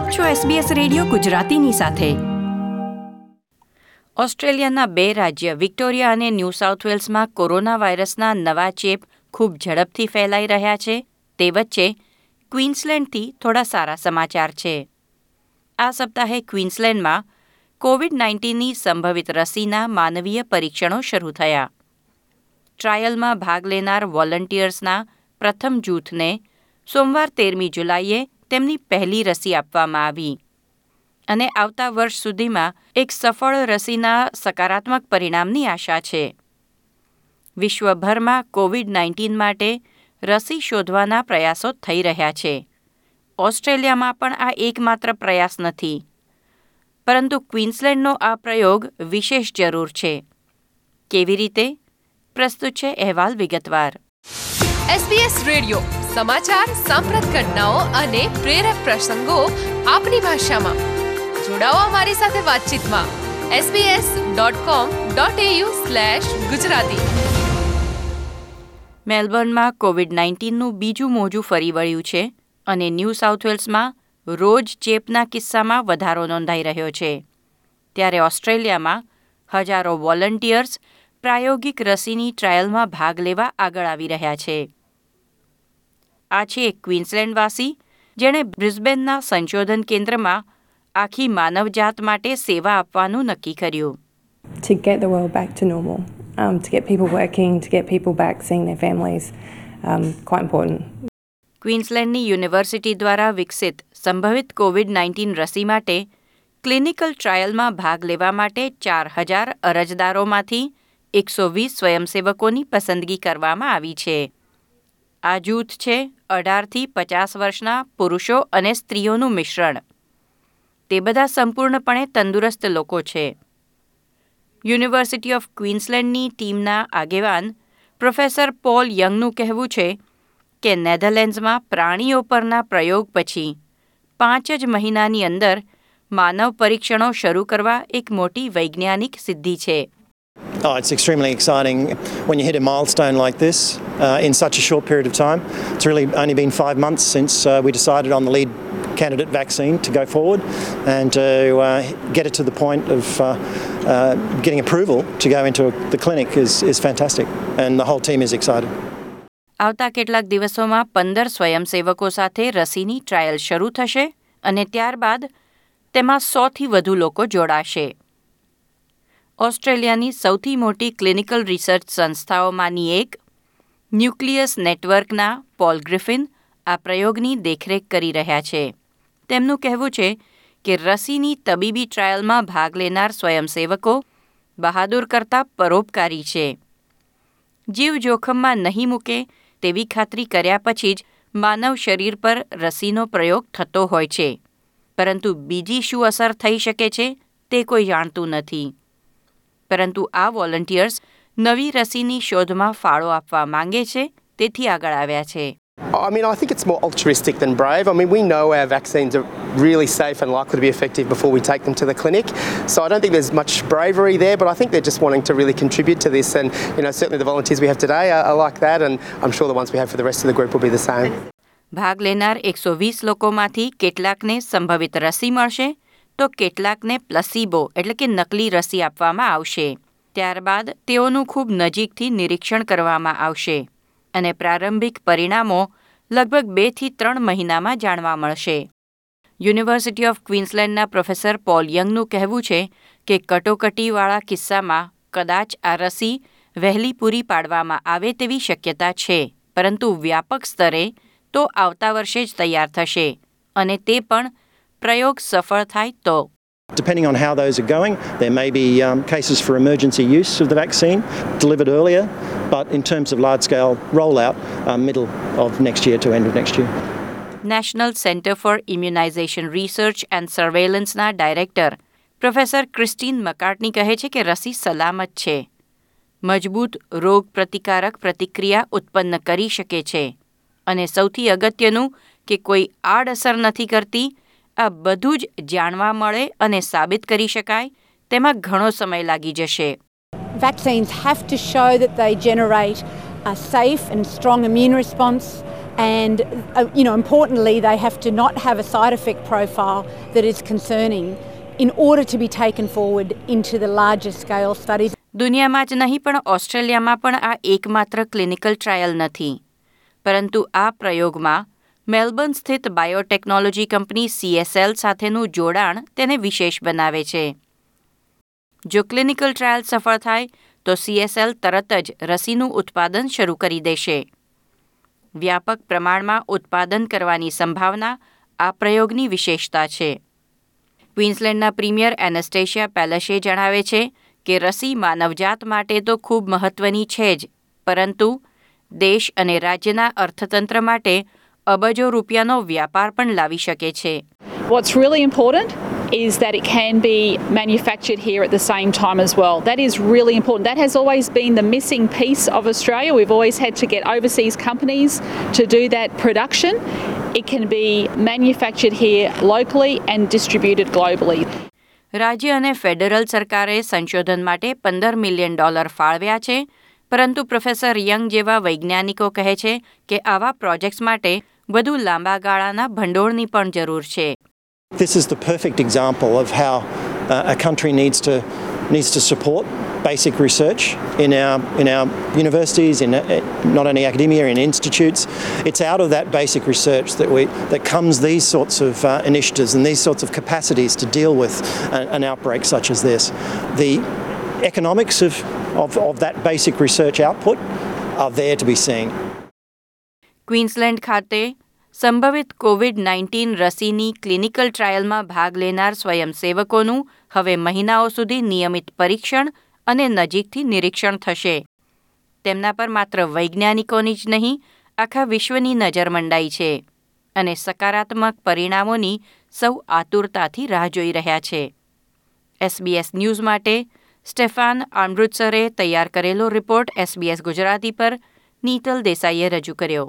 આપ છો SBS radio ગુજરાતીની સાથે. ઓસ્ટ્રેલિયાના બે રાજ્ય, વિક્ટોરિયા અને ન્યૂ સાઉથ વેલ્સમાં કોરોના વાયરસના નવા ચેપ ખૂબ ઝડપથી ફેલાઈ રહ્યા છે. તે વચ્ચે ક્વીન્સલેન્ડથી થોડા સારા સમાચાર છે. આ સપ્તાહે ક્વીન્સલેન્ડમાં કોવિડ નાઇન્ટીનની સંભવિત રસીના માનવીય પરીક્ષણો શરૂ થયા. ટ્રાયલમાં ભાગ લેનાર વોલન્ટિયર્સના પ્રથમ જૂથને સોમવાર તેરમી જુલાઈએ તેમની પહેલી રસી આપવામાં આવી. અને આવતા વર્ષ સુધીમાં એક સફળ રસીના સકારાત્મક પરિણામની આશા છે. વિશ્વભરમાં કોવિડ નાઇન્ટીન માટે રસી શોધવાના પ્રયાસો થઈ રહ્યા છે. ઓસ્ટ્રેલિયામાં પણ આ એકમાત્ર પ્રયાસ નથી. પરંતુ ક્વીન્સલેન્ડનો આ પ્રયોગ વિશેષ જરૂર છે. કેવી રીતે? પ્રસ્તુત છે અહેવાલ વિગતવાર. SBS રેડિયો સમાચાર, સાંપ્રત ઘટનાઓ અને પ્રેરક પ્રસંગો આપની ભાષામાં. જોડાઓ અમારી સાથે વાતચીતમાં. sbs.com.au ગુજરાતી. મેલબર્નમાં કોવિડ નાઇન્ટીનનું બીજું મોજું ફરી વળ્યું છે અને ન્યૂ સાઉથ વેલ્સમાં રોજ ચેપના કિસ્સામાં વધારો નોંધાઈ રહ્યો છે. ત્યારે ઓસ્ટ્રેલિયામાં હજારો વોલન્ટિયર્સ પ્રાયોગિક રસીની ટ્રાયલમાં ભાગ લેવા આગળ આવી રહ્યા છે. આ છે એક ક્વીન્સલેન્ડવાસી જેણે બ્રિસ્બેનના સંશોધન કેન્દ્રમાં આખી માનવજાત માટે સેવા આપવાનું નક્કી કર્યું to get the world back to normal, um, to get people working, to get people back seeing their families, um, quite important. ક્વીન્સલેન્ડની યુનિવર્સિટી દ્વારા વિકસિત સંભવિત કોવિડ નાઇન્ટીન રસી માટે ક્લિનિકલ ટ્રાયલમાં ભાગ લેવા માટે ચાર હજાર અરજદારોમાંથી એકસો વીસ સ્વયંસેવકોની પસંદગી કરવામાં આવી છે આ જૂથ છે અઢારથી પચાસ વર્ષના પુરુષો અને સ્ત્રીઓનું મિશ્રણ. તે બધા સંપૂર્ણપણે તંદુરસ્ત લોકો છે. યુનિવર્સિટી ઓફ ક્વીન્સલેન્ડની ટીમના આગેવાન પ્રોફેસર પોલ યંગનું કહેવું છે કે નેધરલેન્ડ્સમાં પ્રાણીઓ પરના પ્રયોગ પછી પાંચ જ મહિનાની અંદર માનવ પરીક્ષણો શરૂ કરવા એક મોટી વૈજ્ઞાનિક સિદ્ધિ છે. Oh, it's extremely exciting when you hit a milestone like this uh, in such a short period of time. It's really only been five months since uh, we decided on the lead candidate vaccine to go forward and to uh, get it to the point of uh, uh, getting approval to go into the clinic is, is fantastic. And the whole team is excited. આવતા કેટલાક દિવસોમાં પંદર સ્વયંસેવકો સાથે રસીની trial શરૂ થશે અને ત્યારબાદ તેમાં સોથી વધુ લોકો જોડાશે ઓસ્ટ્રેલિયાની સૌથી મોટી ક્લિનિકલ રિસર્ચ સંસ્થાઓમાંની એક, ન્યુક્લિયસ નેટવર્કના પોલ ગ્રિફિન આ પ્રયોગની દેખરેખ કરી રહ્યા છે. તેમનું કહેવું છે કે રસીની તબીબી ટ્રાયલમાં ભાગ લેનાર સ્વયંસેવકો બહાદુર કરતાં પરોપકારી છે. જીવ જોખમમાં નહીં મૂકે તેવી ખાતરી કર્યા પછી જ માનવ શરીર પર રસીનો પ્રયોગ થતો હોય છે. પરંતુ બીજી શું અસર થઈ શકે છે તે કોઈ જાણતું નથી. પરંતુ આ વોલન્ટિયર્સ નવી રસીની શોધમાં ફાળો આપવા માંગે છે તેથી આગળ આવ્યા છે I mean, I think it's more altruistic than brave. I mean, we know our vaccines are really safe and likely to be effective before we take them to the clinic. So I don't think there's much bravery there, but I think they're just wanting to really contribute to this. And, you know, certainly the volunteers we have today are, are like that, and I'm sure the ones we have for the rest of the group will be the same. ભાગ લેનાર એકસો વીસ લોકોમાંથી કેટલાકને સંભવિત રસી મળશે તો કેટલાકને પ્લસીબો એટલે કે નકલી રસી આપવામાં આવશે. ત્યારબાદ તેઓનું ખૂબ નજીકથી નિરીક્ષણ કરવામાં આવશે અને પ્રારંભિક પરિણામો લગભગ બેથી ત્રણ મહિનામાં જાણવા મળશે. યુનિવર્સિટી ઓફ ક્વીન્સલેન્ડના પ્રોફેસર પોલ યંગનું કહેવું છે કે કટોકટીવાળા કિસ્સામાં કદાચ આ રસી વહેલી પૂરી પાડવામાં આવે તેવી શક્યતા છે, પરંતુ વ્યાપક સ્તરે તો આવતા વર્ષે જ તૈયાર થશે અને તે પણ પ્રયોગ સફળ થાય તો Depending on how those are going, there may be um, cases for emergency use of the vaccine delivered earlier, but in terms of large scale rollout, uh, middle of next year to end of next year. National centre for immunisation research and સર્વેલન્સના director professor Christine મકાર્ટની કહે છે કે રસી સલામત છે મજબૂત રોગ પ્રતિકારક પ્રતિક્રિયા ઉત્પન્ન કરી શકે છે અને સૌથી અગત્યનું કે કોઈ આડઅસર નથી કરતી આ બધું જ જાણવા મળે અને સાબિત કરી શકાય તેમાં ઘણો સમય લાગી જશે Vaccines have to show that they generate a safe and strong immune response And, uh, you know, importantly, they have to not have a side effect profile that is concerning in order to be taken forward into the larger scale studies. દુનિયામાં જ નહીં પણ ઓસ્ટ્રેલિયામાં પણ આ એકમાત્ર clinical trial નથી પરંતુ આ પ્રયોગમાં મેલબર્ન સ્થિત બાયોટેકનોલોજી કંપની સીએસએલ સાથેનું જોડાણ તેને વિશેષ બનાવે છે. જો ક્લિનિકલ ટ્રાયલ સફળ થાય, તો સીએસએલ તરત જ રસીનું ઉત્પાદન શરૂ કરી દેશે. વ્યાપક પ્રમાણમાં ઉત્પાદન કરવાની સંભાવના આ પ્રયોગની વિશેષતા છે. ક્વિન્સલેન્ડના પ્રીમિયર એનેસ્ટેશિયા પેલેશે જણાવે છે કે રસી માનવજાત માટે તો ખૂબ મહત્વની છે જ, પરંતુ દેશ અને રાજ્યના અર્થતંત્ર માટે અબજો રૂપિયાનો વ્યાપાર પણ લાવી શકે છે What's really important is that it can be manufactured here at the same time as well. That is really important. That has always been the missing piece of Australia. We've always had to get overseas companies to do that production. It can be manufactured here locally and distributed globally. રાજ્ય અને federal સરકારે સંશોધન માટે પંદર million dollar ફાળવ્યા છે પરંતુ professor young જેવા વૈજ્ઞાનિકો કહે છે કે આવા પ્રોજેક્ટ્સ માટે વધુ લાંબા ગાળાના ભંડોળની પણ જરૂર છે This is the perfect example of how uh, a country needs to needs to support basic research in our in our universities, in uh, not only academia, in institutes. It's out of that basic research that we that comes these sorts of uh, initiatives and these sorts of capacities to deal with an, an outbreak such as this. The economics of, of, of that basic research output are there to be seen. Queensland ખાતે સંભવિત COVID nineteen રસીની clinical ટ્રાયલમાં ભાગ લેનાર સ્વયંસેવકોનું હવે મહિનાઓ સુધી નિયમિત પરીક્ષણ અને નજીકથી નિરીક્ષણ થશે. તેમના પર માત્ર વૈજ્ઞાનિકોની જ નહીં, આખા વિશ્વની નજર મંડાઈ છે અને સકારાત્મક પરિણામોની સૌ આતુરતાથી રાહ જોઈ રહ્યા છે. એસબીએસ ન્યૂઝ માટે સ્ટેફાન અમૃતસરે તૈયાર કરેલો રિપોર્ટ એસબીએસ ગુજરાતી પર નીતલ દેસાઈએ રજૂ કર્યો.